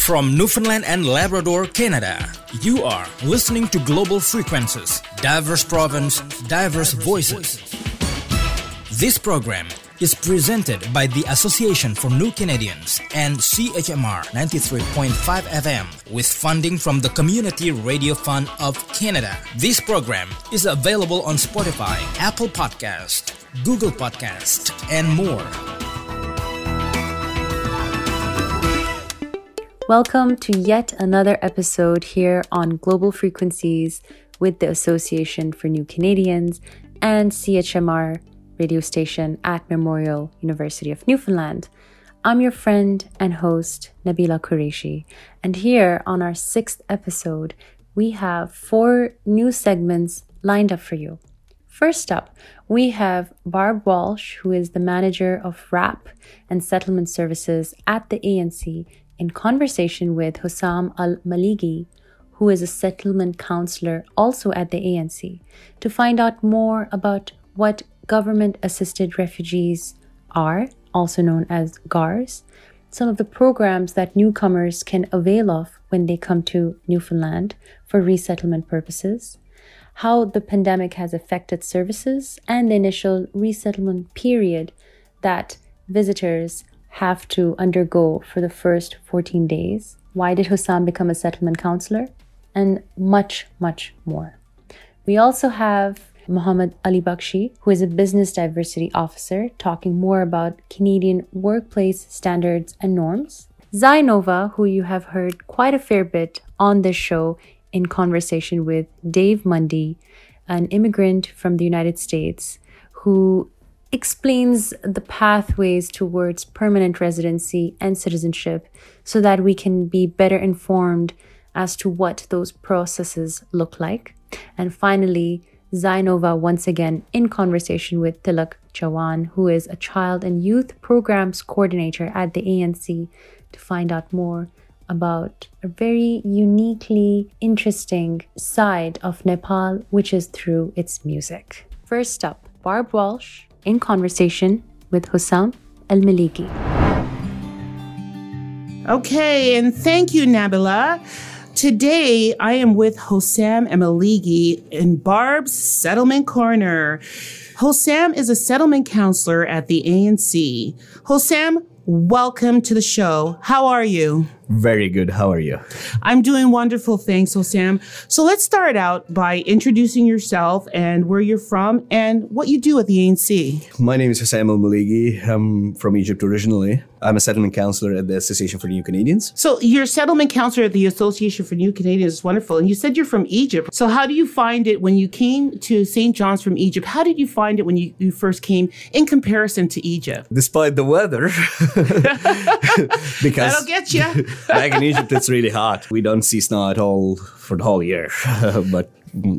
From Newfoundland and Labrador, Canada, you are listening to Global Frequencies, diverse province, diverse voices. This program is presented by the Association for New Canadians and CHMR 93.5 FM with funding from the Community Radio Fund of Canada. This program is available on Spotify, Apple Podcast, Google Podcast, and more. Welcome to yet another episode here on Global Frequencies with the Association for New Canadians and CHMR radio station at Memorial University of Newfoundland. I'm your friend and host, Nabila Qureshi, and here on our sixth episode, we have four new segments lined up for you. First up, we have Barb Walsh, who is the manager of RAP and settlement services at the ANC in conversation with Hussam Al Maligi, who is a settlement counselor also at the ANC, to find out more about what government assisted refugees are, also known as GARs, some of the programs that newcomers can avail of when they come to Newfoundland for resettlement purposes, how the pandemic has affected services, and the initial resettlement period that visitors have to undergo for the first 14 days? Why did Hussam become a settlement counselor? And much, much more. We also have Mohammed Ali Bakshi, who is a business diversity officer, talking more about Canadian workplace standards and norms. Zainova, who you have heard quite a fair bit on this show in conversation with Dave Mundy, an immigrant from the United States who explains the pathways towards permanent residency and citizenship so that we can be better informed as to what those processes look like. And finally, Zainova once again in conversation with Tilak Chawan, who is a child and youth programs coordinator at the ANC, to find out more about a very uniquely interesting side of Nepal, which is through its music. First up, Barb Walsh in conversation with Hussam Al Maliki. Okay, and thank you, Nabila. Today, I am with Hussam Emaligi in Barb's Settlement Corner. Hussam is a settlement counselor at the ANC. Hussam, welcome to the show. How are you? Very good. How are you? I'm doing wonderful. Thanks, Hussam. So let's start out by introducing yourself and where you're from and what you do at the ANC. My name is Hussam Al Maligi. I'm from Egypt originally. I'm a settlement counselor at the Association for New Canadians. So you're a settlement counselor at the Association for New Canadians is wonderful. And you said you're from Egypt. So how do you find it when you came to St. John's from Egypt? How did you find it when you, you first came in comparison to Egypt? Despite the weather, because That'll get you. back in Egypt it's really hot. We don't see snow at all for the whole year, but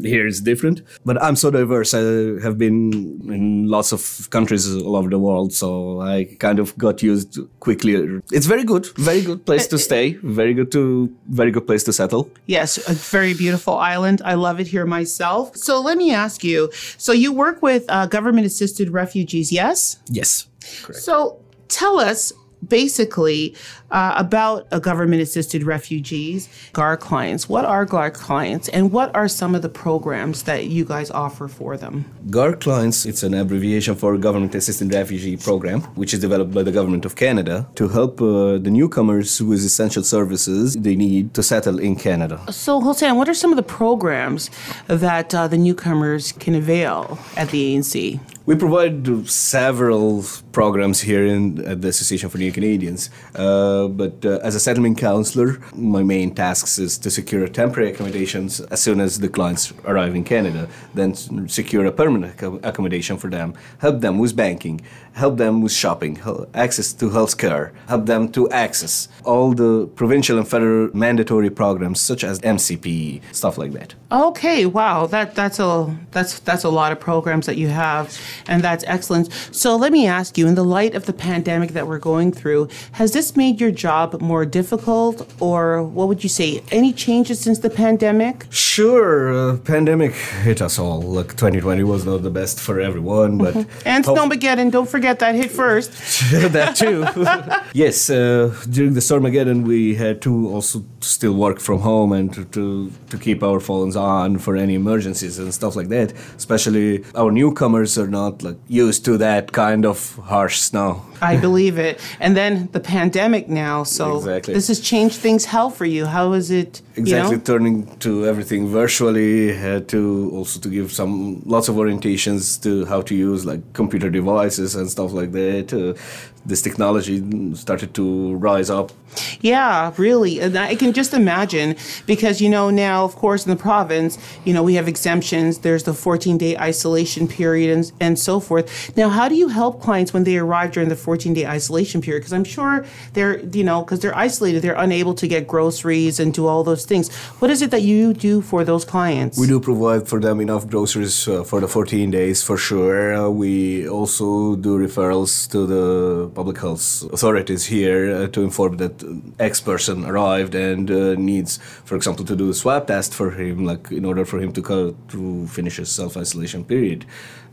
here it's different. But I'm so diverse. I have been in lots of countries all over the world, so I kind of got used quickly. It's very good, very good place to stay, very good to, very good place to settle. Yes, a very beautiful island. I love it here myself. So let me ask you. So you work with uh, government-assisted refugees, yes? Yes, correct. So tell us basically uh, about a government assisted refugees, GAR clients. What are GAR clients and what are some of the programs that you guys offer for them? GAR clients, it's an abbreviation for Government Assisted Refugee Program, which is developed by the Government of Canada to help uh, the newcomers with essential services they need to settle in Canada. So, Hussam, what are some of the programs that uh, the newcomers can avail at the ANC? We provide several programs here in at the Association for New Canadians. Uh, but uh, as a settlement counselor, my main tasks is to secure temporary accommodations as soon as the clients arrive in Canada, then secure a permanent accommodation for them, help them with banking, help them with shopping, access to health care, help them to access all the provincial and federal mandatory programs such as MCP, stuff like that. Okay, wow, that that's a that's that's a lot of programs that you have, and that's excellent. So let me ask you you, in the light of the pandemic that we're going through, has this made your job more difficult, or what would you say? Any changes since the pandemic? Sure, uh, pandemic hit us all. Look, 2020 was not the best for everyone, but And hope- Snowmageddon, don't forget that hit first. that too. yes, uh, during the Stormageddon, we had to also still work from home and to, to, to keep our phones on for any emergencies and stuff like that. Especially our newcomers are not like used to that kind of harsh snow. I believe it. And then the pandemic now, so Exactly. this has changed things hell for you. How is it? you Exactly, know? turning to everything virtually. Had to also to give some lots of orientations to how to use like computer devices and stuff like that. Uh, this technology started to rise up Yeah, really. And I can just imagine because, you know, now, of course, in the province, you know, we have exemptions. There's the 14 day isolation period and, and so forth. Now, how do you help clients when they arrive during the 14 day isolation period? Because I'm sure they're, you know, because they're isolated, they're unable to get groceries and do all those things. What is it that you do for those clients? We do provide for them enough groceries uh, for the 14 days for sure. Uh, we also do referrals to the public health authorities here uh, to inform that X person arrived and uh, needs, for example, to do a swab test for him, like in order for him to go to finish his self isolation period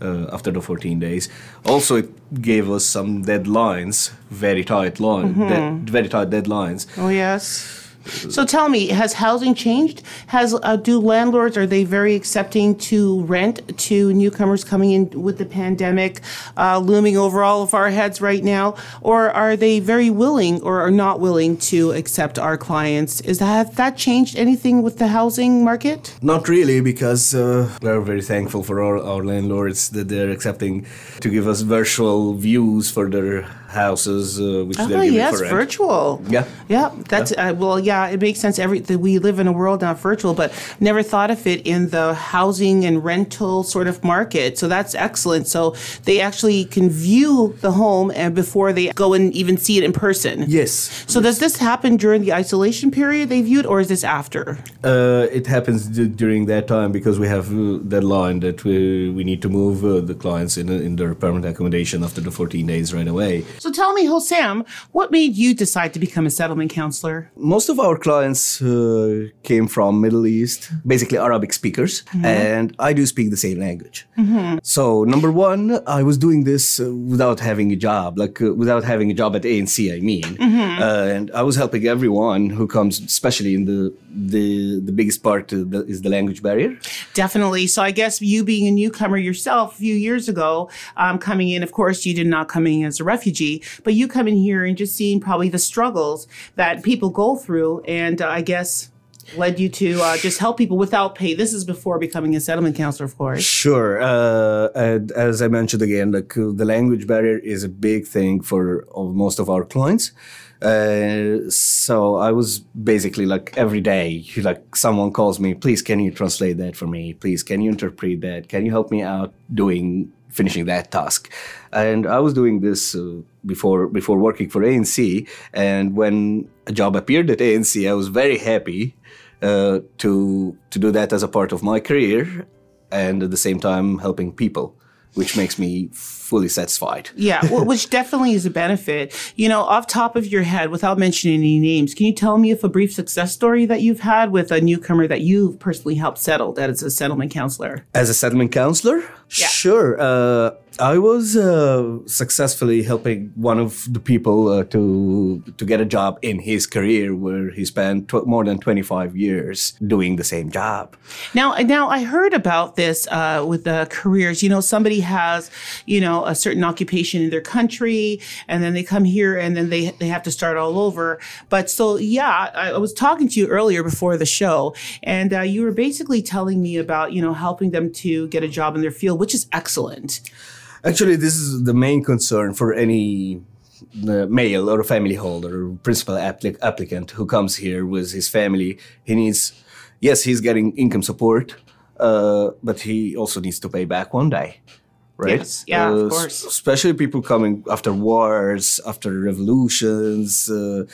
uh, after the 14 days. Also, it gave us some deadlines, very tight line, de- very tight deadlines. Oh yes. So tell me, has housing changed? Has uh, do landlords are they very accepting to rent to newcomers coming in with the pandemic uh, looming over all of our heads right now, or are they very willing or are not willing to accept our clients? Is that that changed anything with the housing market? Not really, because uh, we're very thankful for our landlords that they're accepting to give us virtual views for their houses, uh, which Oh they're yes, virtual. Yeah. yeah. That's Uh, well, yeah. It makes sense. Every that we live in a world now virtual, but never thought of it in the housing and rental sort of market. So that's excellent. So they actually can view the home and before they go and even see it in person. Yes. So does this happen during the isolation period they viewed, or is this after? Uh, it happens d- during that time because we have uh, deadline that we, we need to move uh, the clients in, in their permanent accommodation after the 14 days right away. So tell me, Hussam, what made you decide to become a settlement counselor? Most of our clients uh, came from Middle East, basically Arabic speakers, and I do speak the same language. So number one, I was doing this uh, without having a job, like uh, without having a job at ANC. I mean, uh, and I was helping everyone who comes, especially in the the the biggest part the, is the language barrier. Definitely. So I guess you being a newcomer yourself a few years ago, um, coming in, of course, you did not come in as a refugee, but you come in here and just seeing probably the struggles that people go through, and uh, I guess led you to uh, just help people without pay. This is before becoming a settlement counselor, of course. Sure. Uh, and as I mentioned again, like uh, the language barrier is a big thing for most of our clients. Uh, so I was basically like every day, like someone calls me, please, can you translate that for me? Please, can you interpret that? Can you help me out doing finishing that task? And I was doing this uh, before before working for ANC. And when a job appeared at ANC, I was very happy uh, to to do that as a part of my career and at the same time helping people, which makes me fully satisfied. Yeah, which definitely is a benefit. You know, off top of your head, without mentioning any names, can you tell me if a brief success story that you've had with a newcomer that you've personally helped settle that is a settlement counselor? As a settlement counselor? Yeah. Sure. Uh, I was uh, successfully helping one of the people uh, to to get a job in his career where he spent tw- more than 25 years doing the same job. Now, now I heard about this uh, with the careers. You know, somebody has, you know, a certain occupation in their country, and then they come here, and then they they have to start all over. But so, yeah, I, I was talking to you earlier before the show, and uh, you were basically telling me about, you know, helping them to get a job in their field, which is excellent. Actually, this is the main concern for any uh, male or family holder principal applic- applicant who comes here with his family. He needs, yes, he's getting income support, uh, but he also needs to pay back one day. Right? Yes. Yeah, of Uh, s- course. Especially people coming after wars, after revolutions, uh,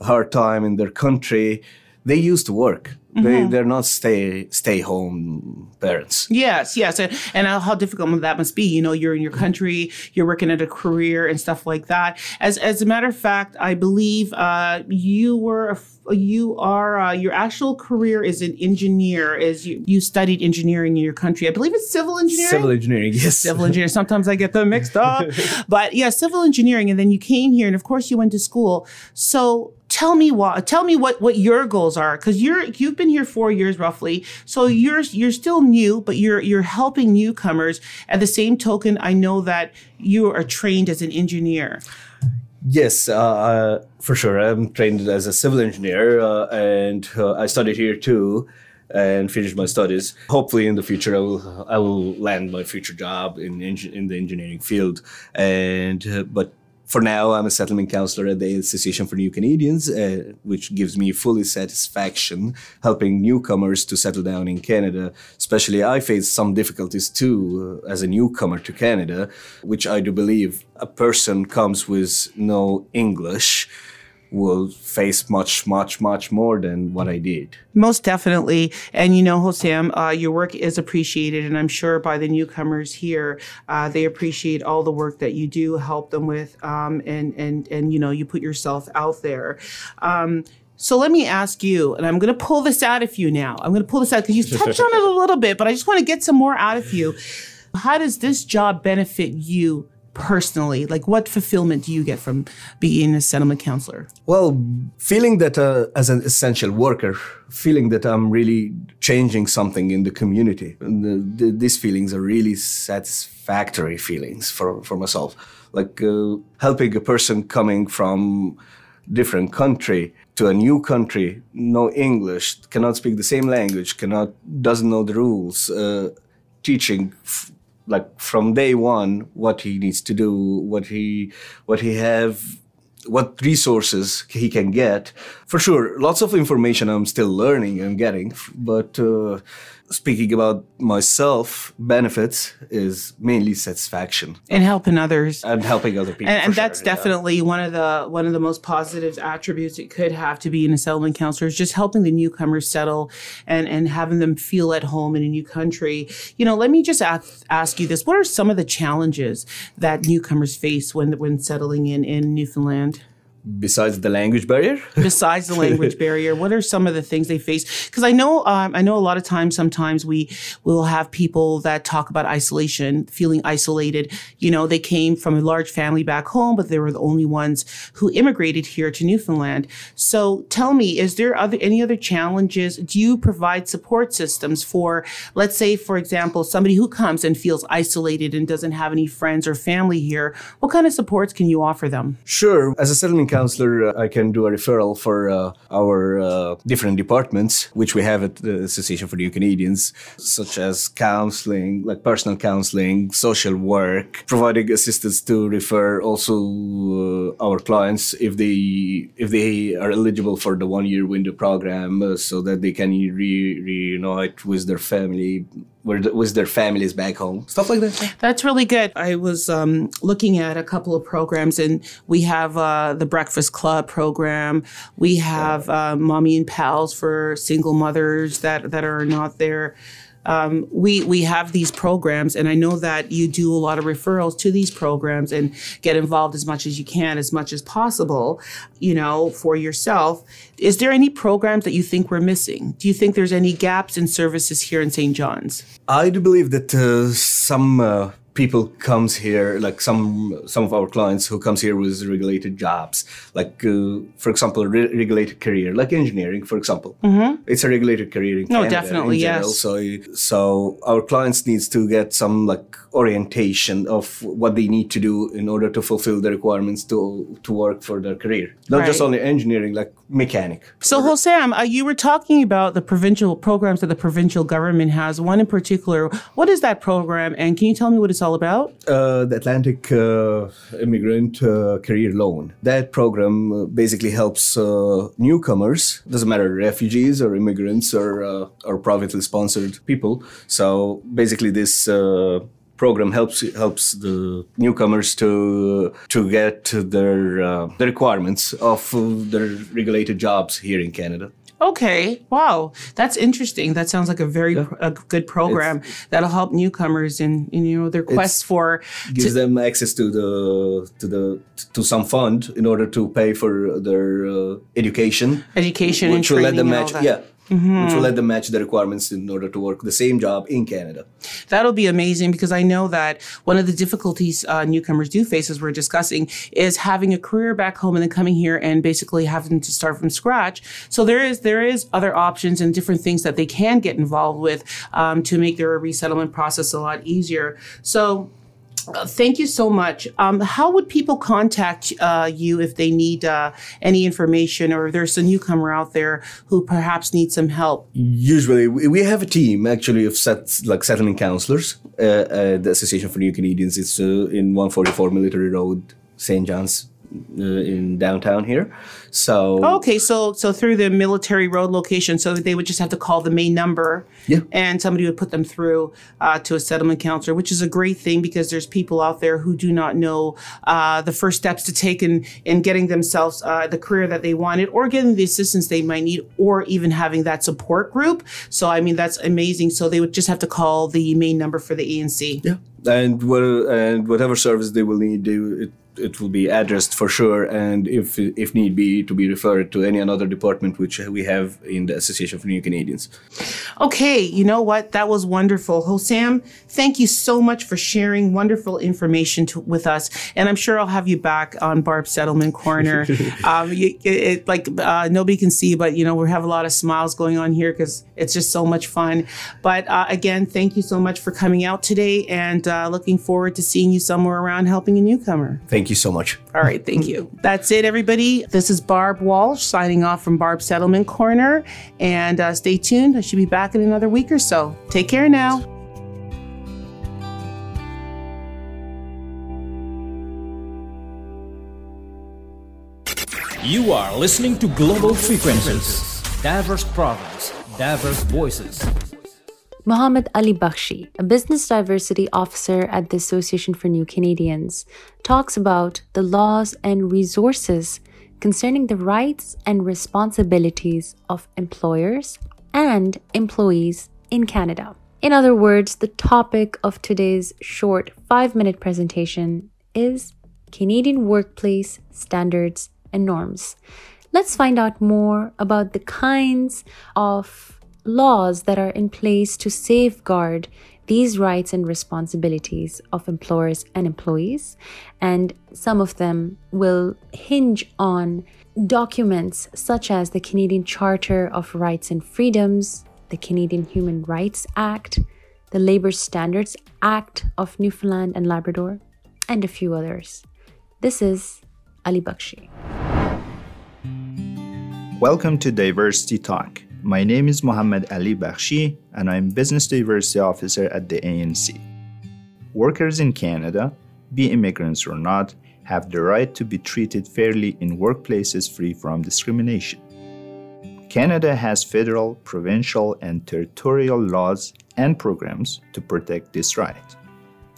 hard time in their country. They used to work. They they're not stay stay home parents. Yes, yes, and, and how difficult that must be. You know, you're in your country, you're working at a career and stuff like that. As as a matter of fact, I believe uh, you were a f- you are uh, your actual career is an engineer. Is you you studied engineering in your country? I believe it's civil engineering. Civil engineering, yes. Civil engineering. Sometimes I get them mixed up, but yeah, civil engineering. And then you came here, and of course you went to school. So tell me what tell me what what your goals are because you're you've been here four years roughly so you're you're still new but you're you're helping newcomers at the same token i know that you are trained as an engineer Yes, uh, uh, for sure. I'm trained as a civil engineer, uh, and uh, I studied here too, and finished my studies. Hopefully, in the future, I will I will land my future job in in the engineering field. And uh, but for now, I'm a settlement counselor at the Association for New Canadians, uh, which gives me fully satisfaction helping newcomers to settle down in Canada. Especially, I face some difficulties too uh, as a newcomer to Canada, which I do believe a person comes with no English will face much, much, much more than what I did. Most definitely. And you know, Hussam, uh, your work is appreciated. And I'm sure by the newcomers here, uh, they appreciate all the work that you do help them with. Um, and, and, and, you know, you put yourself out there. Um, so let me ask you, and I'm going to pull this out of you now. I'm going to pull this out because you touched on it a little bit, but I just want to get some more out of you. How does this job benefit you personally? Like, what fulfillment do you get from being a settlement counselor? Well, feeling that uh, as an essential worker, feeling that I'm really changing something in the community, and the, the, these feelings are really satisfactory feelings for, for myself. Like uh, helping a person coming from different country to a new country, no English, cannot speak the same language, cannot doesn't know the rules, uh, teaching. F- like from day one, what he needs to do, what he, what he have what resources he can get. For sure, lots of information I'm still learning and getting, but uh, speaking about myself, benefits is mainly satisfaction And helping others. and helping other people. and, and that's sure, yeah. definitely one of the one of the most positive attributes it could have to be in a settlement counselor is just helping the newcomers settle and and having them feel at home in a new country you know let me just ask, ask you this what are some of the challenges that newcomers face when when settling in in newfoundland Besides the language barrier, besides the language barrier what are some of the things they face? Because i know um, i know a lot of times sometimes we will have people that talk about isolation feeling isolated. You know they came from a large family back home but they were the only ones who immigrated here to newfoundland. So tell me is there other any other challenges? Do you provide support systems for let's say for example somebody who comes and feels isolated and doesn't have any friends or family here? What kind of supports can you offer them? Sure. As a settlement counselor, uh, I can do a referral for uh, our uh, different departments, which we have at the Association for New Canadians, such as counseling, like personal counseling, social work, providing assistance to refer also our clients if they if they are eligible for the one year window program, so that they can re- reunite with their family. With with their families back home, stuff like that. That's really good. I was um, looking at a couple of programs, and we have uh, the Breakfast Club program. We have uh, Mommy and Pals for single mothers that that are not there. Um, we we have these programs, and I know that you do a lot of referrals to these programs and get involved as much as you can, as much as possible. You know, for yourself. Is there any programs that you think we're missing? Do you think there's any gaps in services here in St. John's? I do believe that uh, some uh, people comes here, like some some of our clients who comes here with regulated jobs, like uh, for example, a re- regulated career, like engineering, for example. It's a regulated career in No, Canada definitely, in general. yes. So so our clients needs to get some like orientation of what they need to do in order to fulfill the requirements to to work for their career, not just only engineering, like mechanic. So, Hussam, uh, you were talking about the provincial programs that the provincial government has. One in particular. What is that program, and can you tell me what it's all about? uh, the Atlantic uh, Immigrant uh, Career Loan. That program uh, basically helps uh, newcomers, doesn't matter refugees or immigrants or uh, or privately sponsored people. So basically, this. Program helps helps the newcomers to to get their uh, the requirements of uh, their regulated jobs here in Canada. Okay. Wow. That's interesting. That sounds like a very Yeah. a good program that'll help newcomers in, in you know their quest for gives them access to the to the to some fund in order to pay for their uh, education, education and which will let them match. that. Yeah. Which will let them match the requirements in order to work the same job in Canada. That'll be amazing because I know that one of the difficulties uh, newcomers do face, as we're discussing, is having a career back home and then coming here and basically having to start from scratch. So there is there is other options and different things that they can get involved with um, to make their resettlement process a lot easier. So. Uh, thank you so much. Um, how would people contact uh, you if they need uh, any information or if there's a newcomer out there who perhaps needs some help? Usually, we have a team actually of set, like settlement counselors. Uh, uh, the Association for New Canadians is uh, in 144 Military Road, St. John's, uh, in downtown here. So Okay, so so through the military road location, so they would just have to call the main number, Yeah. and somebody would put them through uh, to a settlement counselor, which is a great thing because there's people out there who do not know uh, the first steps to take in in getting themselves uh, the career that they wanted, or getting the assistance they might need, or even having that support group. So I mean that's amazing. So they would just have to call the main number for the ANC. Yeah, and what and whatever service they will need, they, it it will be addressed for sure, and if if need be, to be referred to any another department which we have in the Association for New Canadians. Okay, you know what? That was wonderful. Hussam, thank you so much for sharing wonderful information to, with us. And I'm sure I'll have you back on Barb Settlement Corner. um, you, it, it- like uh, nobody can see, but you know we have a lot of smiles going on here because it's just so much fun. But uh, again, thank you so much for coming out today, and uh, looking forward to seeing you somewhere around helping a newcomer. Thank you so much. All right, thank you. That's it, everybody. This is Barb Walsh signing off from Barb Settlement Corner. And uh, stay tuned. I should be back in another week or so. Take care now. You are listening to Global Frequencies, diverse province, diverse voices. Mohammed Ali Bakshi, a business diversity officer at the Association for New Canadians, talks about the laws and resources concerning the rights and responsibilities of employers and employees in Canada. In other words, the topic of today's short five minute presentation is Canadian workplace standards and norms. Let's find out more about the kinds of laws that are in place to safeguard these rights and responsibilities of employers and employees. And some of them will hinge on documents such as the Canadian Charter of Rights and Freedoms, the Canadian Human Rights Act, the Labour Standards Act of Newfoundland and Labrador, and a few others. This is Ali Bakshi. Welcome to Diversity Talk. My name is Mohammed Ali Bakshi and I'm Business Diversity Officer at the ANC. Workers in Canada, be immigrants or not, have the right to be treated fairly in workplaces free from discrimination. Canada has federal, provincial, and territorial laws and programs to protect this right.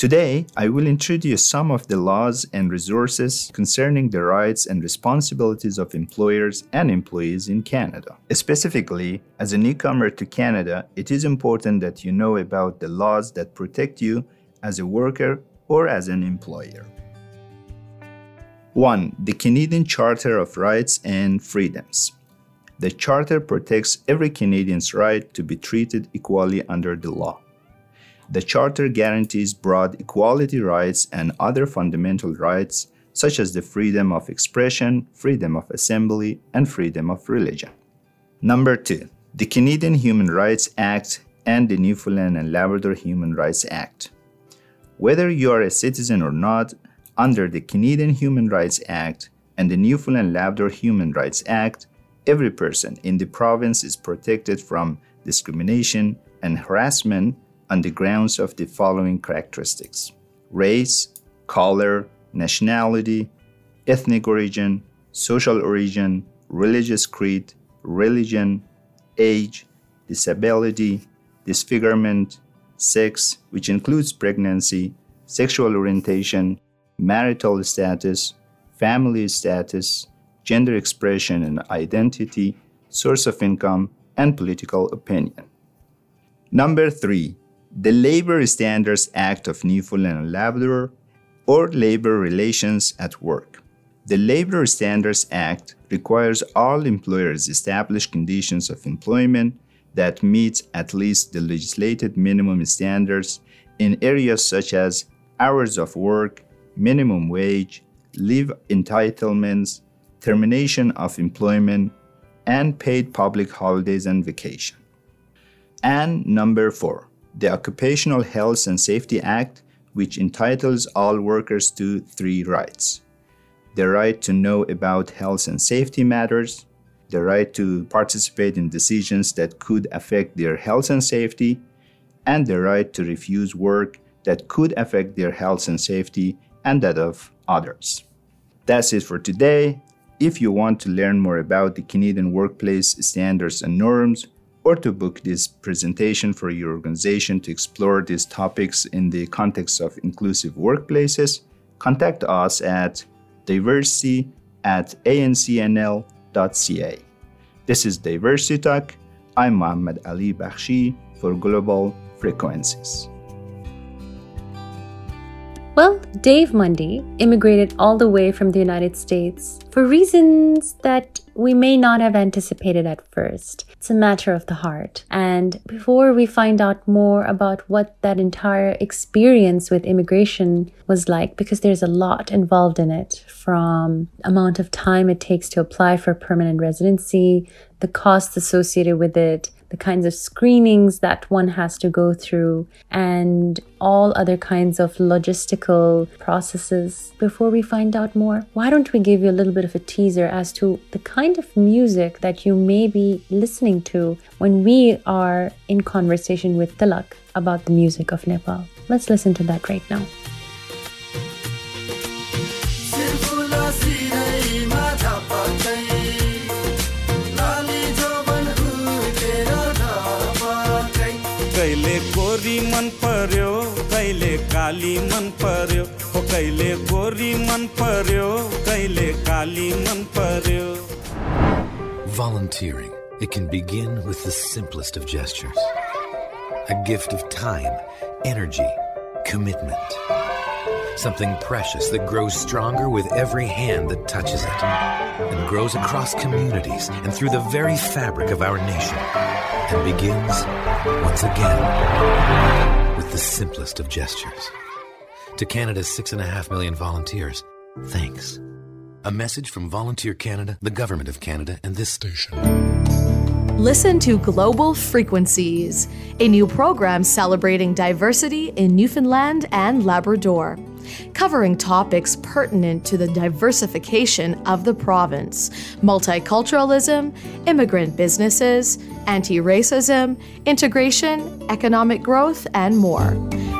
Today, I will introduce some of the laws and resources concerning the rights and responsibilities of employers and employees in Canada. Specifically, as a newcomer to Canada, it is important that you know about the laws that protect you as a worker or as an employer. 1. The Canadian Charter of Rights and Freedoms. The Charter protects every Canadian's right to be treated equally under the law. The Charter guarantees broad equality rights and other fundamental rights, such as the freedom of expression, freedom of assembly, and freedom of religion. Number two, the Canadian Human Rights Act and the Newfoundland and Labrador Human Rights Act. Whether you are a citizen or not, under the Canadian Human Rights Act and the Newfoundland Labrador Human Rights Act, every person in the province is protected from discrimination and harassment on the grounds of the following characteristics race, color, nationality, ethnic origin, social origin, religious creed, religion, age, disability, disfigurement, sex, which includes pregnancy, sexual orientation, marital status, family status, gender expression and identity, source of income, and political opinion. Number three, the Labor Standards Act of Newfoundland and Labrador, or Labor Relations at Work. The Labor Standards Act requires all employers establish conditions of employment that meet at least the legislated minimum standards in areas such as hours of work, minimum wage, leave entitlements, termination of employment, and paid public holidays and vacation. And number four, the Occupational Health and Safety Act, which entitles all workers to three rights the right to know about health and safety matters, the right to participate in decisions that could affect their health and safety, and the right to refuse work that could affect their health and safety and that of others. That's it for today. If you want to learn more about the Canadian workplace standards and norms, or to book this presentation for your organization to explore these topics in the context of inclusive workplaces, contact us at diversity at ancnl.ca. This is Diversity Talk. I'm Mohammed Ali Bakhshi for Global Frequencies. Well, Dave Mundy immigrated all the way from the United States for reasons that we may not have anticipated at first. It's a matter of the heart. And before we find out more about what that entire experience with immigration was like, because there's a lot involved in it from amount of time it takes to apply for permanent residency, the costs associated with it, the kinds of screenings that one has to go through, and all other kinds of logistical processes. Before we find out more, why don't we give you a little bit of a teaser as to the kind of music that you may be listening to when we are in conversation with Tilak about the music of Nepal? Let's listen to that right now. मन पर्यो कहिले काली मन पर्यो हो कहिले गोरी मन पर्यो कहिले काली मन पर्यो Volunteering. It can begin with the simplest of gestures. A gift of time, energy, commitment. Something precious that grows stronger with every hand that touches it and grows across communities and through the very fabric of our nation and begins once again with the simplest of gestures. To Canada's six and a half million volunteers, thanks. A message from Volunteer Canada, the Government of Canada, and this station. Listen to Global Frequencies, a new program celebrating diversity in Newfoundland and Labrador covering topics pertinent to the diversification of the province, multiculturalism, immigrant businesses, anti racism, integration, economic growth, and more.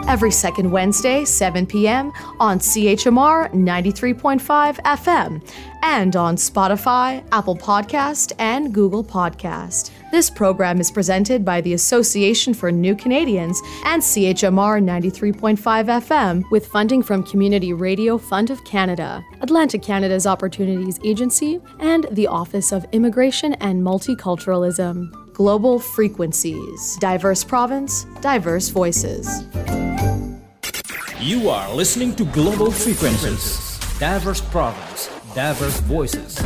Every second Wednesday, 7 p.m. on CHMR 93.5 FM and on Spotify, Apple Podcast, and Google Podcast. This program is presented by the Association for New Canadians and CHMR 93.5 FM with funding from Community Radio Fund of Canada, Atlantic Canada's Opportunities Agency, and the Office of Immigration and Multiculturalism. Global Frequencies. Diverse province, diverse voices. You are listening to Global Frequencies. Diverse province, diverse voices.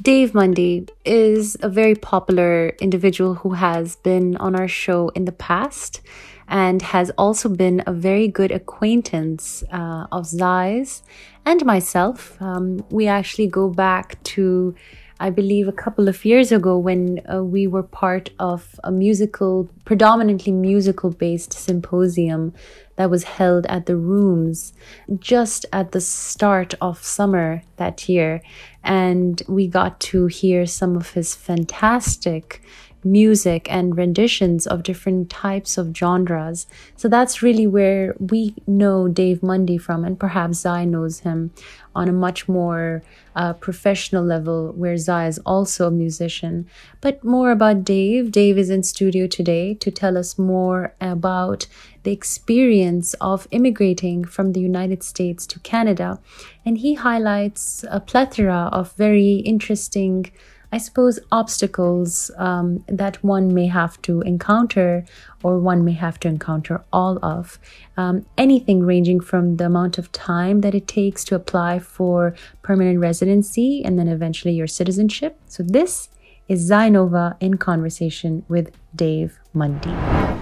Dave Mundy is a very popular individual who has been on our show in the past and has also been a very good acquaintance uh, of Zai's and myself. Um, we actually go back to I believe a couple of years ago when uh, we were part of a musical, predominantly musical based symposium that was held at the rooms just at the start of summer that year. And we got to hear some of his fantastic music and renditions of different types of genres. So that's really where we know Dave Mundy from, and perhaps Zai knows him on a much more uh, professional level, where Zai is also a musician. But more about Dave. Dave is in studio today to tell us more about the experience of immigrating from the United States to Canada. And he highlights a plethora of very interesting I suppose, obstacles um, that one may have to encounter or one may have to encounter all of. Um, anything ranging from the amount of time that it takes to apply for permanent residency and then eventually your citizenship. So, this is Zainova in conversation with Dave Mundy.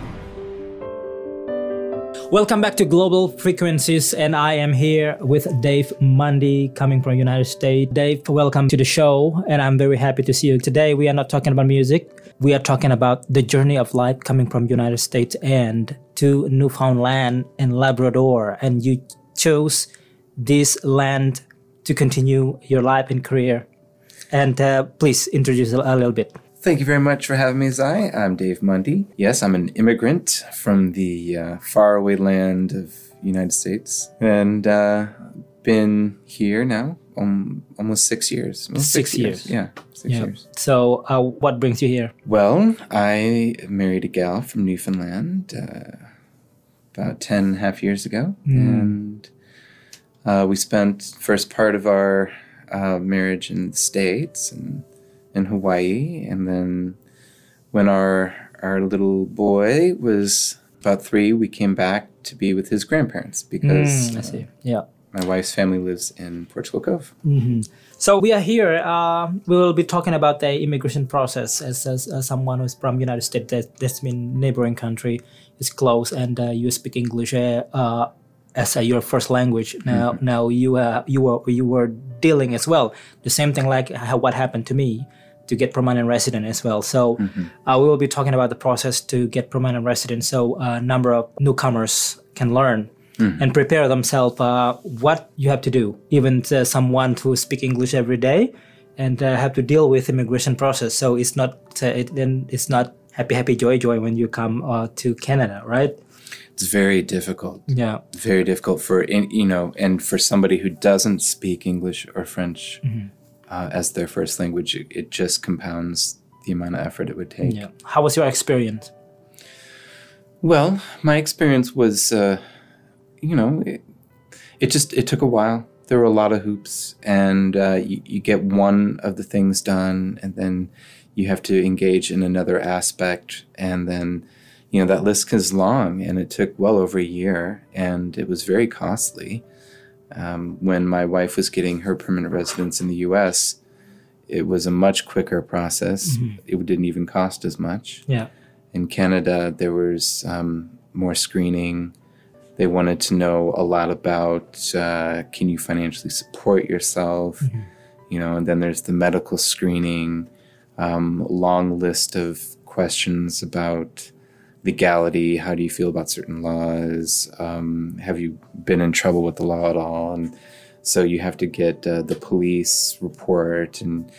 Welcome back to Global Frequencies, and I am here with Dave Mundy coming from United States. Dave, welcome to the show, and I'm very happy to see you today. We are not talking about music. We are talking about the journey of life coming from United States and to Newfoundland and Labrador, and you chose this land to continue your life and career. And uh, please introduce a, a little bit. Thank you very much for having me, Zai. I'm Dave Mundy. Yes, I'm an immigrant from the uh, faraway land of United States, and uh, been here now um, almost six years. Almost Six years. Yeah, six Yeah. years. So, uh, what brings you here? Well, I married a gal from Newfoundland uh, about 10 and a half years ago, and uh, we spent first part of our uh, marriage in the States and in Hawaii, and then when our our little boy was about three, we came back to be with his grandparents because Mm, I see. Yeah. my wife's family lives in Portugal Cove. So we are here. Uh, we will be talking about the immigration process as, as, as someone who's from United States. That, that's been neighboring country is close, and uh, you speak English uh, uh, as uh, your first language. Now, now you uh, you were you were dealing as well the same thing like how, what happened to me to get permanent resident as well. So uh, we will be talking about the process to get permanent resident. So a number of newcomers can learn and prepare themselves uh, what you have to do. Even uh, someone who speak English every day and uh, have to deal with immigration process. So it's not uh, it, then it's not happy happy joy joy when you come uh, to Canada, right? It's very difficult. Yeah. very difficult for in- you know and for somebody who doesn't speak english or french uh, as their first language it, it just compounds the amount of effort it would take Yeah. How was your experience? well my experience was uh, you know it, it just it took a while there were a lot of hoops and uh, you, you get one of the things done and then you have to engage in another aspect and then you know that list is long and it took well over a year and it was very costly um, when my wife was getting her permanent residence in the us it was a much quicker process. It didn't even cost as much. Yeah. in Canada, there was um, more screening. They wanted to know a lot about uh, can you financially support yourself, you know, and then there's the medical screening, um, long list of questions about legality. How do you feel about certain laws? Um, have you been in trouble with the law at all? And so you have to get uh, the police report, and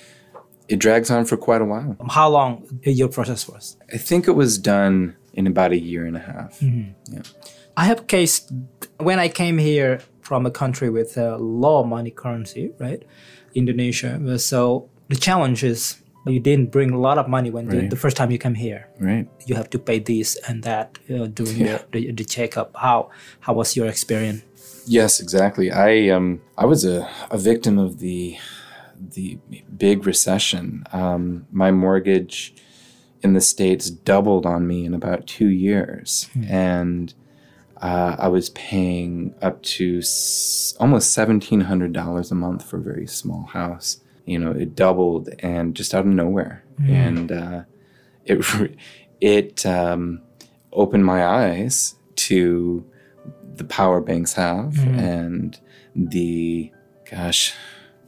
it drags on for quite a while. How long your process was? I think it was done in about a year and a half. I have case when I came here from a country with a low money currency, right? Indonesia. So the challenge is you didn't bring a lot of money when the, Right. the first time you come here. Right. You have to pay this and that uh, during the, the, the checkup. How how was your experience? Yes, exactly. I um I was a, a victim of the the big recession. Um, my mortgage in the states doubled on me in about two years, and uh, I was paying up to s- almost seventeen hundred dollars a month for a very small house. You know, it doubled and just out of nowhere, and uh, it it um, opened my eyes to the power banks have and the gosh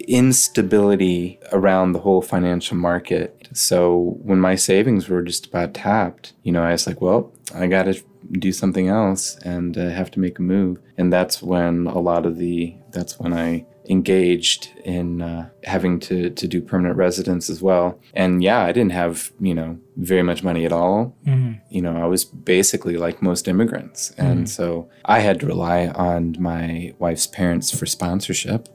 instability around the whole financial market. So when my savings were just about tapped you know i was like well i gotta do something else and uh, have to make a move. And that's when a lot of the that's when i engaged in uh, having to to do permanent residence as well and yeah i didn't have you know very much money at all you know, I was basically like most immigrants. And so I had to rely on my wife's parents for sponsorship,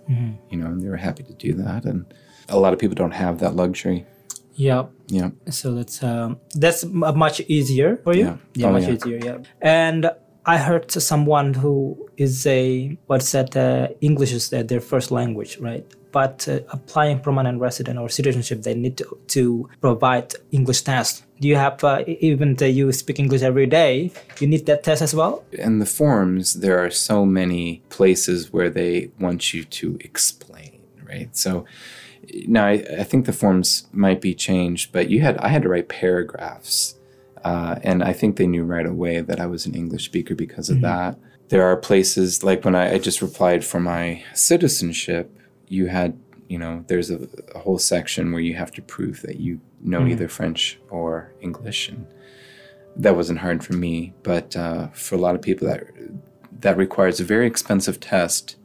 you know, and they were happy to do that. And a lot of people don't have that luxury. Yeah. Yeah. So that's um, that's much easier for you. Yeah. Oh, much yeah. easier. Yeah. And I heard someone who is a what's that? Uh, English is their, first language, right? But uh, applying permanent resident or citizenship, they need to, to provide English test. Do you have uh, even you speak English every day? You need that test as well. in the forms there are so many places where they want you to explain right so now I, I think the forms might be changed but you had i had to write paragraphs uh, and i think they knew right away that i was an english speaker because of that. There are places like when I, I just replied for my citizenship you had you know there's a, a whole section where you have to prove that you know either french or english and that wasn't hard for me, but uh, for a lot of people, that that requires a very expensive test,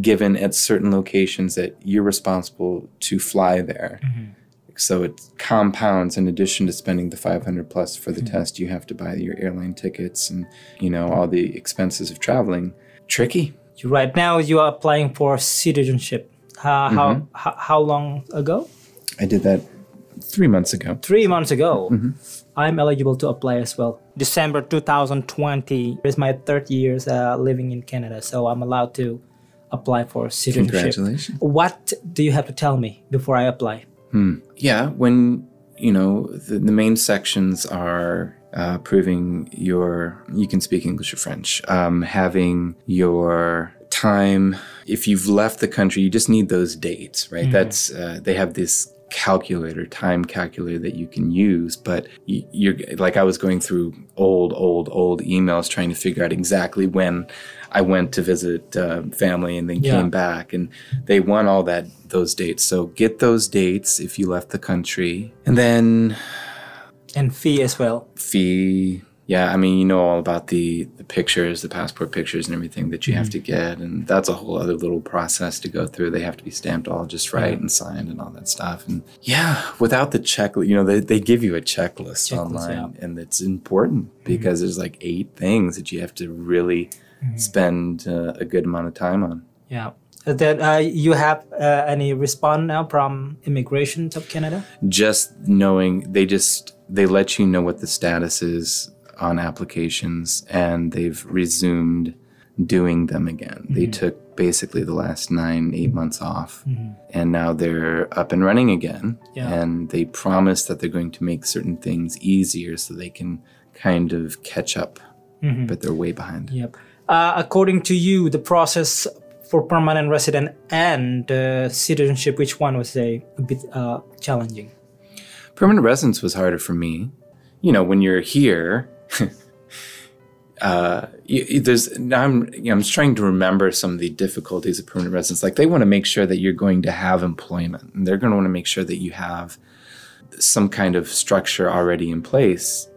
given at certain locations that you're responsible to fly there. So it compounds. In addition to spending the 500 plus for the test, you have to buy your airline tickets and you know all the expenses of traveling. Tricky. You right now you are applying for citizenship. Uh, how, Mm-hmm. how how long ago? I did that three months ago. Three months ago. Mm-hmm. I'm eligible to apply as well. December 2020 is my third year uh, living in Canada, so I'm allowed to apply for citizenship. Congratulations. What do you have to tell me before I apply? Yeah, when you know the, the main sections are uh, proving your you can speak English or French, um, having your time. If you've left the country, you just need those dates, right? That's uh, they have this calculator, time calculator that you can use, but you're like I was going through old, old, old emails trying to figure out exactly when I went to visit uh, family and then Yeah. came back, and they want all that those dates. So get those dates if you left the country, and then And fee as well. fee. Yeah, I mean, you know all about the the pictures, the passport pictures, and everything that you have to get, and that's a whole other little process to go through. They have to be stamped all just right and signed and all that stuff. And yeah, without the checklist, you know, they, they give you a checklist, Checklist, online, and it's important because there's like eight things that you have to really spend uh, a good amount of time on. Yeah. That uh, you have uh, any response now from immigration of Canada? just knowing they just they let you know what the status is on applications and they've resumed doing them again they took basically the last nine eight months off and now they're up and running again Yeah. and they promise that they're going to make certain things easier so they can kind of catch up but they're way behind Yep. Uh, according to you, the process for permanent resident and uh, citizenship, which one was a, a bit uh, challenging? permanent residence was harder for me. You know, when you're here, uh, you, there's now I'm you know, I'm just trying to remember some of the difficulties of permanent residence. Like they want to make sure that you're going to have employment, and they're going to want to make sure that you have some kind of structure already in place.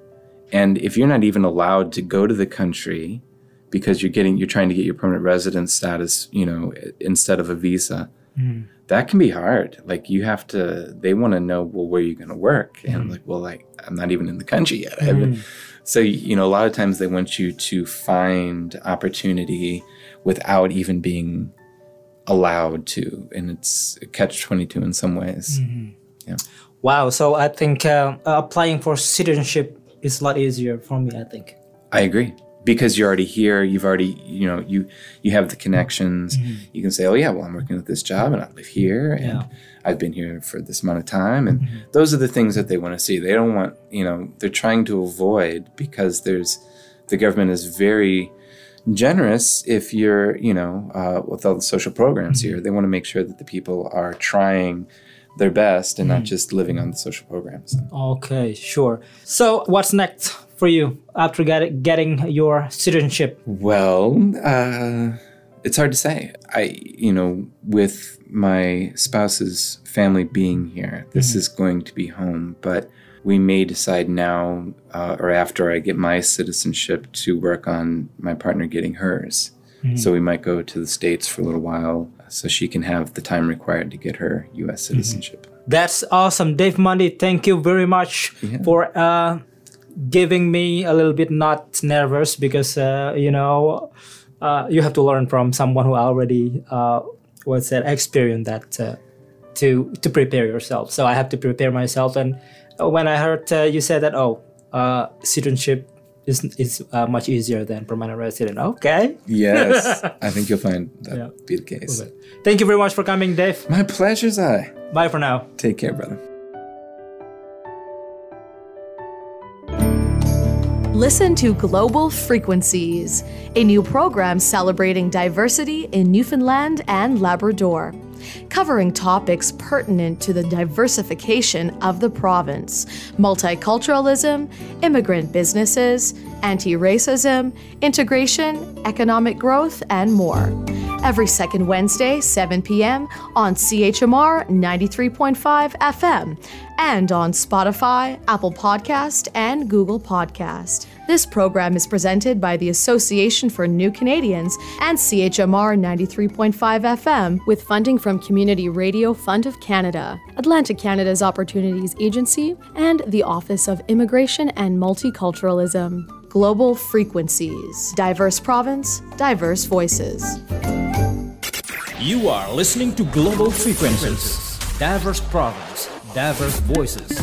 And if you're not even allowed to go to the country because you're getting you're trying to get your permanent residence status, you know, instead of a visa, hmm. that can be hard. Like you have to, they want to know, well, where you're going to work. And I'm like, well, like I'm not even in the country yet. I haven't- So, you know, a lot of times they want you to find opportunity without even being allowed to. And it's a catch 22 in some ways. Yeah. Wow. So I think uh, applying for citizenship is a lot easier for me. I think. I agree. Because you're already here, you've already, you know, you you have the connections. You can say, "Oh yeah, well, I'm working at this job, and I live here, and Yeah. I've been here for this amount of time." And those are the things that they want to see. They don't want, you know, they're trying to avoid because there's the government is very generous if you're, you know, uh, with all the social programs here. They want to make sure that the people are trying their best and not just living on the social programs. Okay, sure. So what's next for you after get, getting your citizenship? Well, uh, it's hard to say. I, you know, with my spouse's family being here, this is going to be home, but we may decide now uh, or after I get my citizenship to work on my partner getting hers. So we might go to the States for a little while so she can have the time required to get her US citizenship. That's awesome, Dave Mundy. Thank you very much for uh, giving me a little bit not nervous because uh, you know uh, you have to learn from someone who already uh, what's that experience that uh, to to prepare yourself. So I have to prepare myself. And uh, when I heard uh, you said that, oh, uh, citizenship is is uh, much easier than permanent resident. Okay. Yes, I think you'll find that Yeah. be the case. Okay. Thank you very much for coming, Dave. My pleasure, Zai. Bye for now. Take care, brother. Listen to Global Frequencies, a new program celebrating diversity in Newfoundland and Labrador, covering topics pertinent to the diversification of the province, multiculturalism, immigrant businesses, anti racism, integration, economic growth, and more. Every second Wednesday, 7 p.m. on CHMR 93.5 FM and on Spotify, Apple Podcast, and Google Podcast. This program is presented by the Association for New Canadians and CHMR 93.5 FM with funding from Community Radio Fund of Canada, Atlantic Canada's Opportunities Agency, and the Office of Immigration and Multiculturalism. Global Frequencies. Diverse province, diverse voices. You are listening to Global Frequencies, diverse province, diverse voices.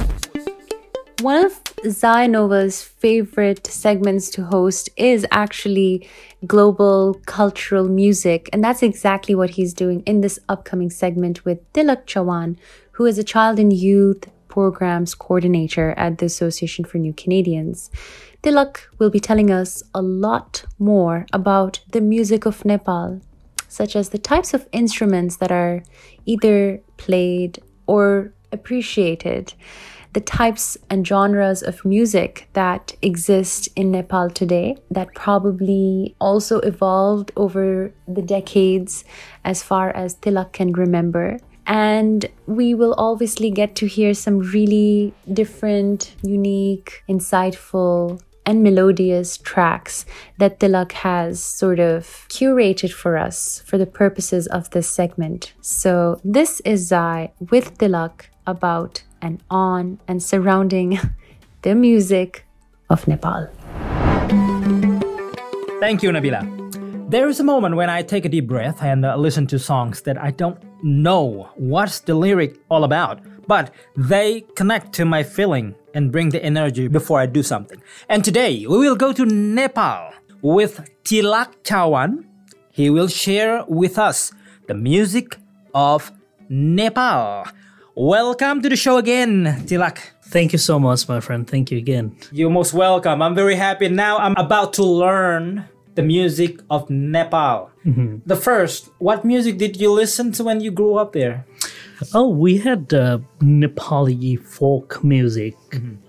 One of Zainova's favorite segments to host is actually global cultural music. And that's exactly what he's doing in this upcoming segment with Tilak Chawan, who is a child and youth programs coordinator at the Association for New Canadians. Tilak will be telling us a lot more about the music of Nepal, such as the types of instruments that are either played or appreciated, the types and genres of music that exist in Nepal today that probably also evolved over the decades as far as Tilak can remember. And we will obviously get to hear some really different, unique, insightful, and melodious tracks that Tilak has sort of curated for us for the purposes of this segment. So, this is Zai with Tilak about and on and surrounding the music of Nepal. Thank you, Nabila. There is a moment when I take a deep breath and uh, listen to songs that I don't know what's the lyric all about, but they connect to my feeling and bring the energy before I do something. And today we will go to Nepal with Tilak Chawan. He will share with us the music of Nepal. Welcome to the show again, Tilak. Thank you so much, my friend. Thank you again. You're most welcome. I'm very happy. Now I'm about to learn the music of Nepal. The first, what music did you listen to when you grew up there? Oh, we had uh, Nepali folk music,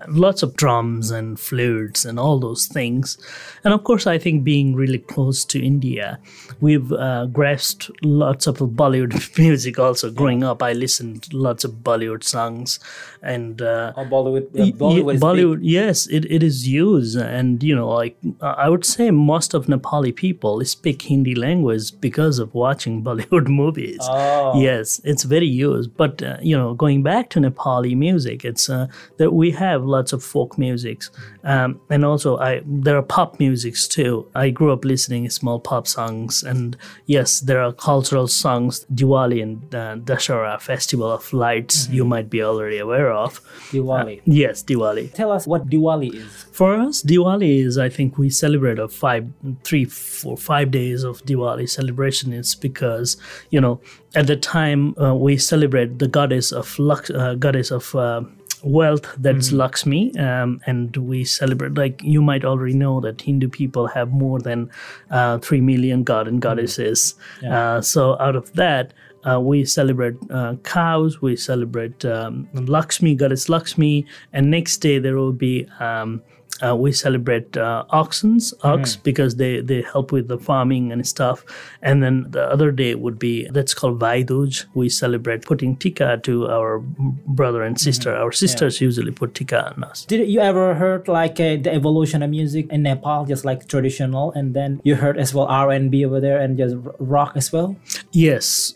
lots of drums and flutes and all those things. And of course, I think being really close to India, we've uh, grasped lots of Bollywood music also. Growing up, I listened lots of Bollywood songs and uh, Oh, Bollywood. Y- y- Bollywood. big. Bollywood, yes, it, it is used, and you know, like I would say, most of Nepali people speak Hindi language because of watching Bollywood movies. Oh. Yes, it's very used. But uh, you know, going back to Nepali music, it's uh, that we have lots of folk musics, um, and also I there are pop musics too. I grew up listening small pop songs, and yes, there are cultural songs. Diwali and uh, Dashara Festival of Lights, you might be already aware of. Diwali. Yes, Diwali. Tell us what Diwali is. For us, Diwali is, I think, we celebrate a five, three, four, five days of Diwali celebration. Is because you know at the time uh, we celebrate the goddess of luck, uh, goddess of. Uh, wealth that's lakshmi um, and we celebrate like you might already know that hindu people have more than uh, 3 million god and goddesses. Uh, so out of that uh, we celebrate uh, cows, we celebrate um, Lakshmi, goddess Lakshmi, and next day there will be um, uh, we celebrate uh, oxens, ox, because they, they help with the farming and stuff. And then the other day would be that's called Vaiduj. We celebrate putting tika to our brother and sister. Our sisters usually put tika on us. Did you ever heard like uh, the evolution of music in Nepal, just like traditional, and then you heard as well R and B over there and just rock as well? Yes,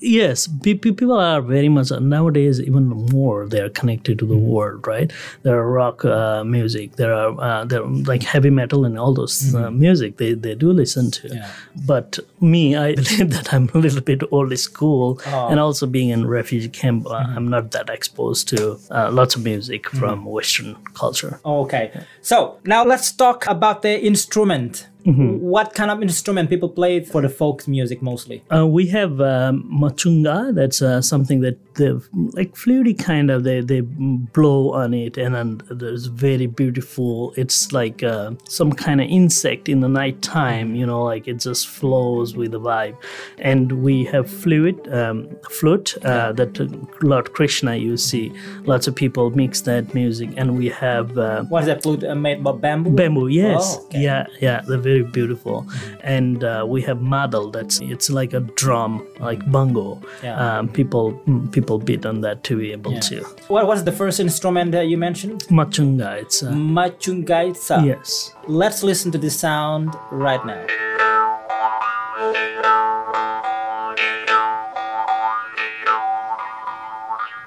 yes. Pe- pe- People are very much nowadays even more. They are connected to the world, right? There are rock uh, music. Music. There are uh, there are like heavy metal and all those uh, Mhm. music they, they do listen to. Yeah. But me, I believe that I'm a little bit old school, Oh. and also being in refugee camp, uh, I'm not that exposed to uh, lots of music from Western culture. Okay. So now let's talk about the instrument. Mhm. What kind of instrument people play for the folk music mostly? Uh, we have um, machunga. That's uh, something that the like fluty kind of they they blow on it, and then there's very beautiful. It's like uh, some kind of insect in the night time. You know, like it just flows with the vibe. And we have fluid um, flute uh, that Lord Krishna. You see, lots of people mix that music, and we have. Uh, What is that flute uh, made by bamboo? Bamboo, yes, Oh, okay. yeah, yeah, they're very beautiful. And uh, we have madal. That's it's like a drum, like bongo. Yeah. Um, people mm, people beat on that to be able Yeah. to. What was the first instrument that you mentioned? Machunga. It's Machungaitsa. yes. Let's listen to the sound right now.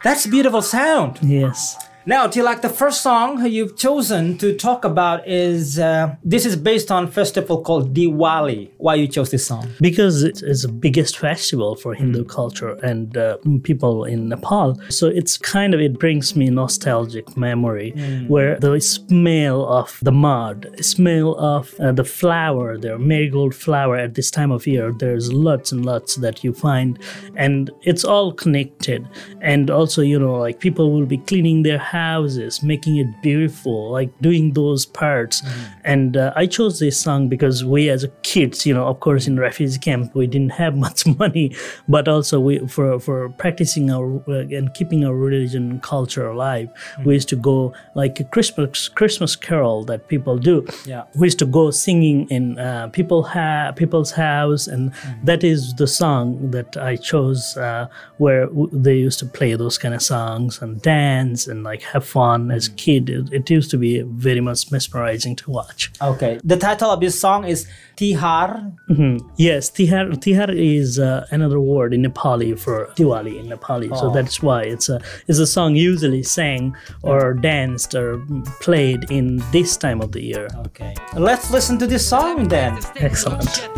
That's a beautiful sound. Yes. Now, Tilak, the first song you've chosen to talk about is uh, this is based on festival called Diwali. Why you chose this song? because it is the biggest festival for Hindu Hmm. culture and uh, people in Nepal. So it's kind of it brings me nostalgic memory Hmm. where the smell of the mud, smell of uh, the flower, the marigold flower at this time of year. There's lots and lots that you find, and it's all connected. And also, you know, like people will be cleaning their houses, making it beautiful, like doing those parts. And uh, I chose this song because we, as kids, you know, of course, in refugee camp, we didn't have much money, but also we for for practicing our uh, and keeping our religion and culture alive, we used to go like a Christmas Christmas carol that people do. Yeah. We used to go singing in uh, people ha- people's house, and that is the song that I chose, uh, where w- they used to play those kind of songs and dance and like have fun as kid. It, it used to be very much mesmerizing to watch. Okay. The title of this song is Tihar. Mhm. Yes, tihar tihar is uh, another word in Nepali for Diwali in Nepali. So Oh. that's why it's a it's a song usually sang or danced or played in this time of the year. Okay. Let's listen to this song then. Excellent.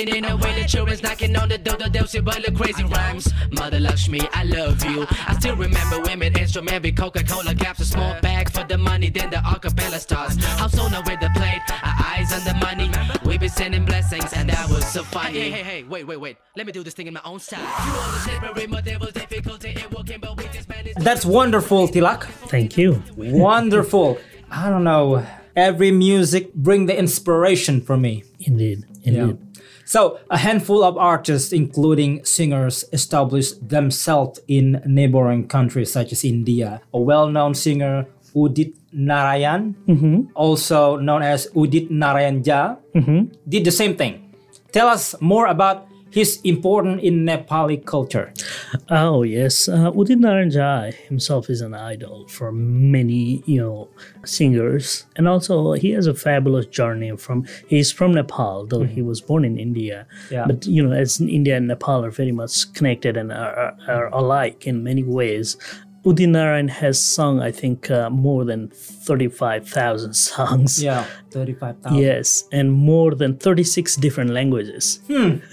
And celebrating in a way the children's knocking on the door, the they'll see but the crazy rhymes. Mother Lakshmi, I love you. I still remember women instrument be Coca-Cola caps, a small bag for the money, then the acapella stars. House owner with the plate, our eyes on the money. We be sending blessings, and that was so funny. Hey, hey, hey, wait, wait, wait. Let me do this thing in my own style. You all the slippery, but there difficulty in walking, but we just managed. That's wonderful, Tilak. Thank you. Wonderful. I don't know. Every music bring the inspiration for me. Indeed, indeed. So a handful of artists, including singers, established themselves in neighboring countries such as India. A well-known singer, Udit Narayan, Mhm. also known as Udit Narayan Jha, Mhm. did the same thing. Tell us more about his important in Nepali culture. Oh yes, uh, Udit Narayan Jha himself is an idol for many, you know, singers, and also he has a fabulous journey. From he's from Nepal, though he was born in India. Yeah. But you know, as India and Nepal are very much connected and are, are, are alike in many ways. Udit Narayan has sung, I think, uh, more than thirty-five thousand songs. Yeah, 35,000. Yes, and more than thirty-six different languages. Hmm.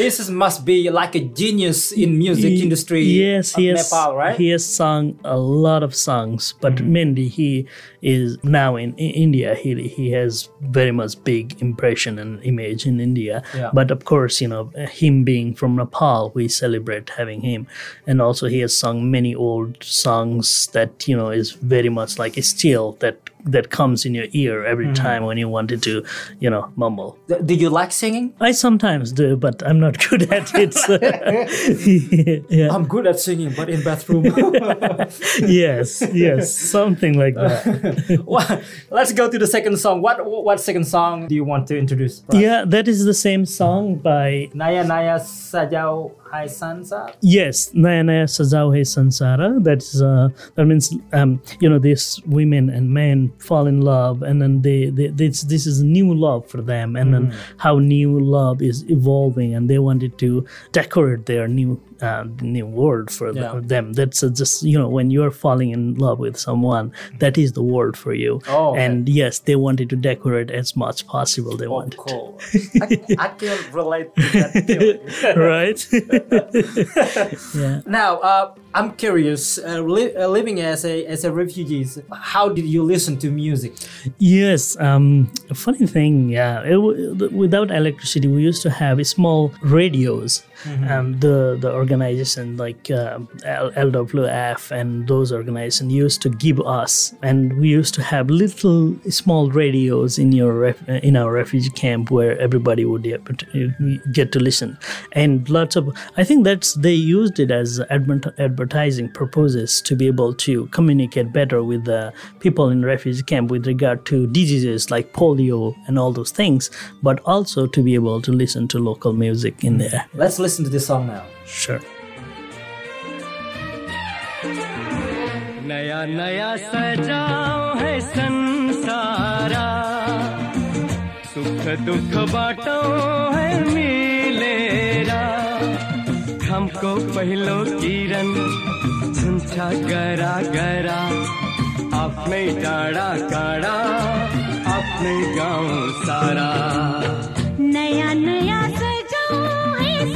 this is, must be like a genius in music He- industry yes, of he has, Nepal, right? He has sung a lot of songs, but Mm-hmm. mainly he is now in, in India. He he has very much big impression and image in India. Yeah. But of course, you know, him being from Nepal, we celebrate having him, and also he has sung many old songs that you know is very much like still that that comes in your ear every Mhm. time when you wanted to, you know, mumble. Th- Do you like singing? I sometimes do, but I'm not good at it. so- yeah. I'm good at singing, but in bathroom. yes, yes, something like that. Well, Let's go to the second song. What what second song do you want to introduce? Yeah, that is the same song by Naya Naya Sajau Hai Sansa. Yes, Naya Naya Sajao Hai Sansara. That's uh, that means um, you know these women and men fall in love, and then they, they this this is new love for them, and then mm-hmm. how new love is evolving, and they wanted to decorate their new uh, new world for Yeah. them. That's uh, just you know when you're falling in love with someone, that is the world for you. Oh, okay. and yes, they wanted to decorate as much possible. They wanted, Cool. I, I can relate to that right? yeah. Now, uh, I'm curious. Uh, li- uh, living as a as a refugees, how did you listen to music? Yes, um, funny thing, yeah. It, w- without electricity, we used to have small radios. Mhm. Um, the the organization like uh, L- LWF and those organizations used to give us, and we used to have little small radios in your ref- in our refugee camp where everybody would be able to, get to listen, and lots of. I think that's they used it as advert- advertising purposes to be able to communicate better with the people in refugee camp with regard to diseases like polio and all those things, but also to be able to listen to local music in there. Let's listen to this song now. Sure. नया नया सजाओ है संसारा। सुख दुख बाटो है मिलेरा। हमको पहिलो किरण झुंझा गरा गरा। अपने डाड़ा काड़ा अपने गाँव सारा। नया नया सजाओ है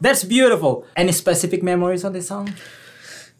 That's beautiful. Any specific memories on this song?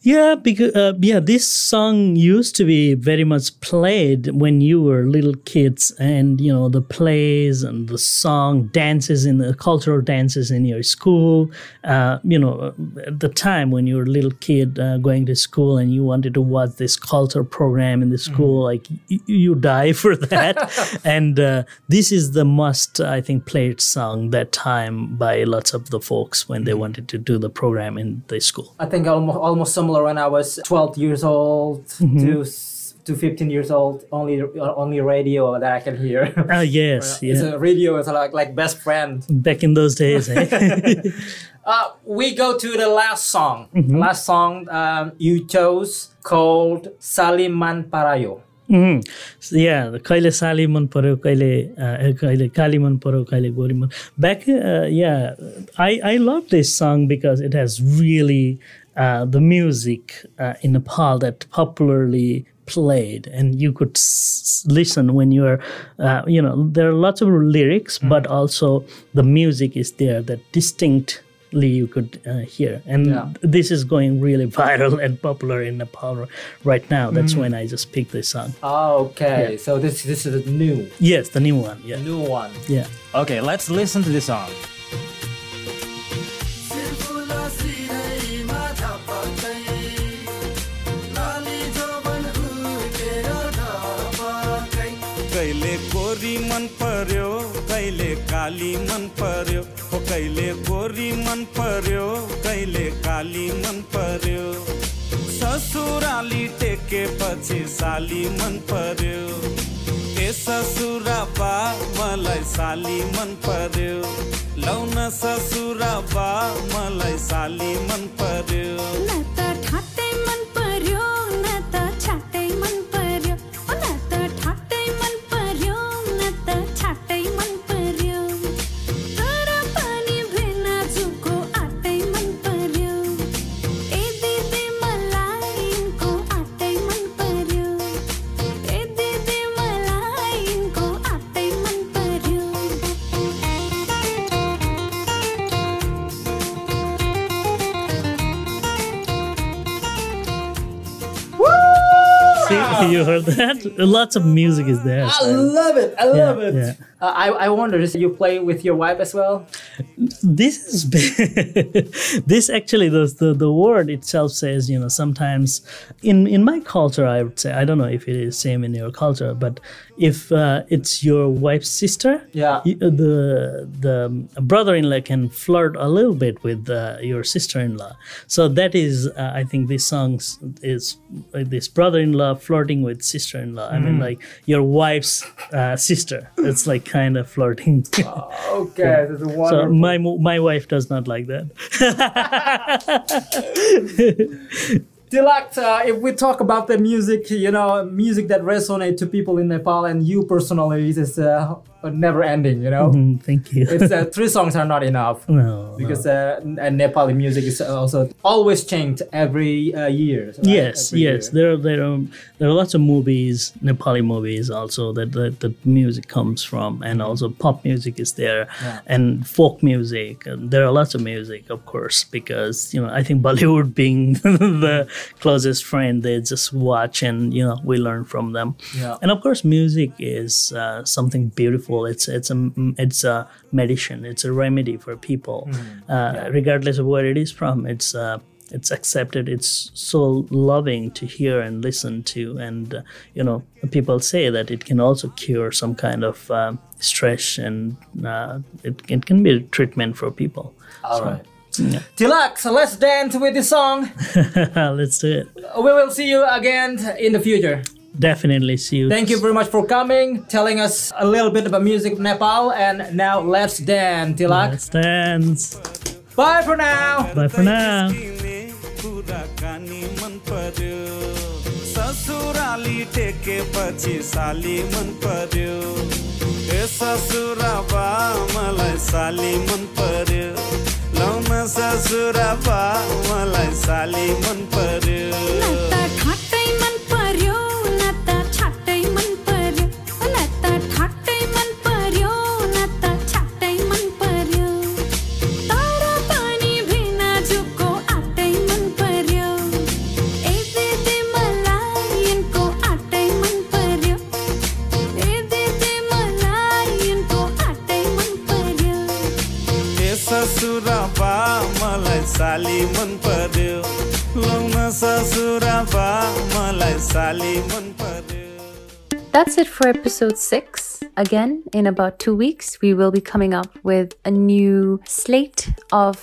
Yeah, because uh, yeah, this song used to be very much played when you were little kids, and you know the plays and the song dances in the cultural dances in your school. Uh, you know, at the time when you were a little kid uh, going to school and you wanted to watch this culture program in the school, like y- you die for that. and uh, this is the must, I think, played song that time by lots of the folks when they wanted to do the program in the school. I think almost almost similar when I was 12 years old Mhm. to s- to 15 years old. Only uh, only radio that I can hear. Ah, yes, It's yeah. a radio is like like best friend. Back in those days, eh? Uh, we go to the last song. Mhm. Last song um, you chose called Saliman Parayo. Mhm. So, yeah, the कहिले साली मन पर्यो कहिले uh, कहिले काली मन पर्यो कहिले गोरी मन back uh, yeah I I love this song because it has really uh, the music uh, in Nepal that popularly played and you could s- listen when you're uh, you know there are lots of lyrics but also the music is there that distinctly you could uh, hear and Yeah. this is going really viral and popular in Nepal right now that's Mhm. when I just picked this song Okay, Yeah. so this this is the new Yes, the new one. Yeah. new one. Yeah. Okay, let's listen to this song. पर्यो कहिले काली मन पर्यो हो कहिले गोरी मन पर्यो कहिले काली मन पर्यो। ससुराली टेके पछि साली मन पर्यो। ए ससुरा बा मलाई साली मन पर्यो। लौन ससुरा बा मलाई साली मन पर्यो। See, you heard that? Lots of music is there. I love it. I love Yeah, it. yeah. Uh, I I wonder, is you play with your wife as well? this is this actually the, the the word itself says you know sometimes in in my culture i would say i don't know if it is same in your culture but if uh, it's your wife's sister Yeah. y- the the brother-in-law can flirt a little bit with uh, your sister-in-law so that is uh, i think this song is uh, this brother-in-law flirting with sister-in-law i mean Mhm. like your wife's uh, sister it's like kind of flirting Okay, that's so wonderful. my my wife does not like that. Tilak, uh, if we talk about the music, you know, music that resonates to people in Nepal and you personally, is uh, never ending, you know? Mhm, thank you. it's uh, three songs are not enough. No, Because uh, and Nepali music is also always changed every uh, year. right? yes, Every yes. There are there are there are lots of movies, Nepali movies also that that, that music comes from, and also pop music is there, Yeah. and folk music. And there are lots of music, of course, because you know I think Bollywood being the closest friend, they just watch and you know we learn from them. Yeah. And of course, music is uh, something beautiful. It's it's a it's a medicine. It's a remedy for people, uh, regardless of where it is from. It's uh, it's accepted. It's so loving to hear and listen to, and uh, you know, people say that it can also cure some kind of um stress, and uh, it, it can be a treatment for people. All So, right. Yeah. So let's dance with this song. Let's do it. We will see you again in the future. Definitely see you. Thank you very much for coming, telling us a little bit about music of Nepal, and now let's dance, Tilak. Let's dance. Bye for now. Bye for now. कुराकानी मन पर्यो ससुराली टेकेपछि साली मन पर्यो ए ससुरा बा मलाई साली मन पर्यो लौन ससुरा बा मलाई साली मन पर्यो साली मन पर्यो लौन ससुरा बा मलाई साली मन पर्यो That's it for episode six. Again, in about two weeks, we will be coming up with a new slate of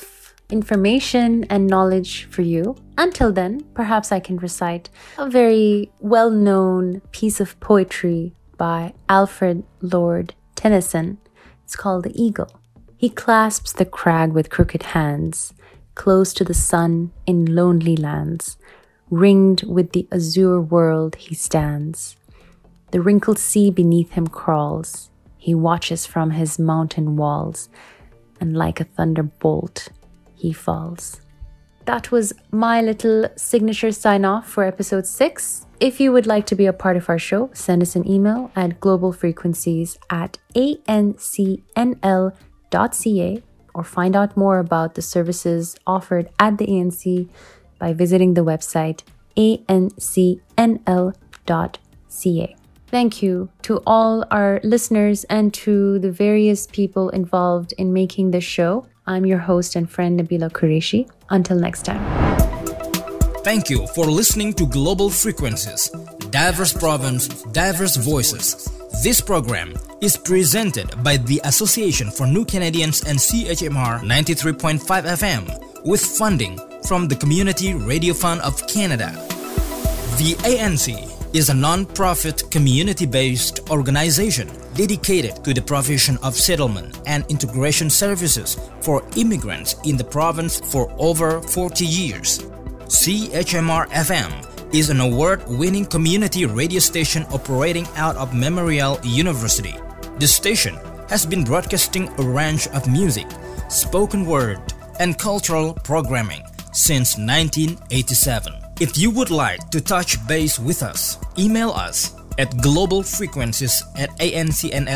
information and knowledge for you. Until then, perhaps I can recite a very well known piece of poetry by Alfred Lord Tennyson. It's called The Eagle. He clasps the crag with crooked hands, close to the sun in lonely lands. Ringed with the azure world he stands. The wrinkled sea beneath him crawls. He watches from his mountain walls, and like a thunderbolt, he falls. That was my little signature sign off for episode six. If you would like to be a part of our show, send us an email at globalfrequencies at ancnl.ca or find out more about the services offered at the ANC by visiting the website ancnl.ca. Thank you to all our listeners and to the various people involved in making this show. I'm your host and friend Nabila Qureshi. Until next time. Thank you for listening to Global Frequencies, diverse province, diverse voices. This program is presented by the Association for New Canadians and CHMR 93.5 FM with funding from the Community Radio Fund of Canada. The ANC is a non-profit community-based organization dedicated to the provision of settlement and integration services for immigrants in the province for over 40 years. CHMR FM is an award-winning community radio station operating out of Memorial University. The station has been broadcasting a range of music, spoken word, and cultural programming since 1987. If you would like to touch base with us, email us at globalfrequencies at ancnl.ca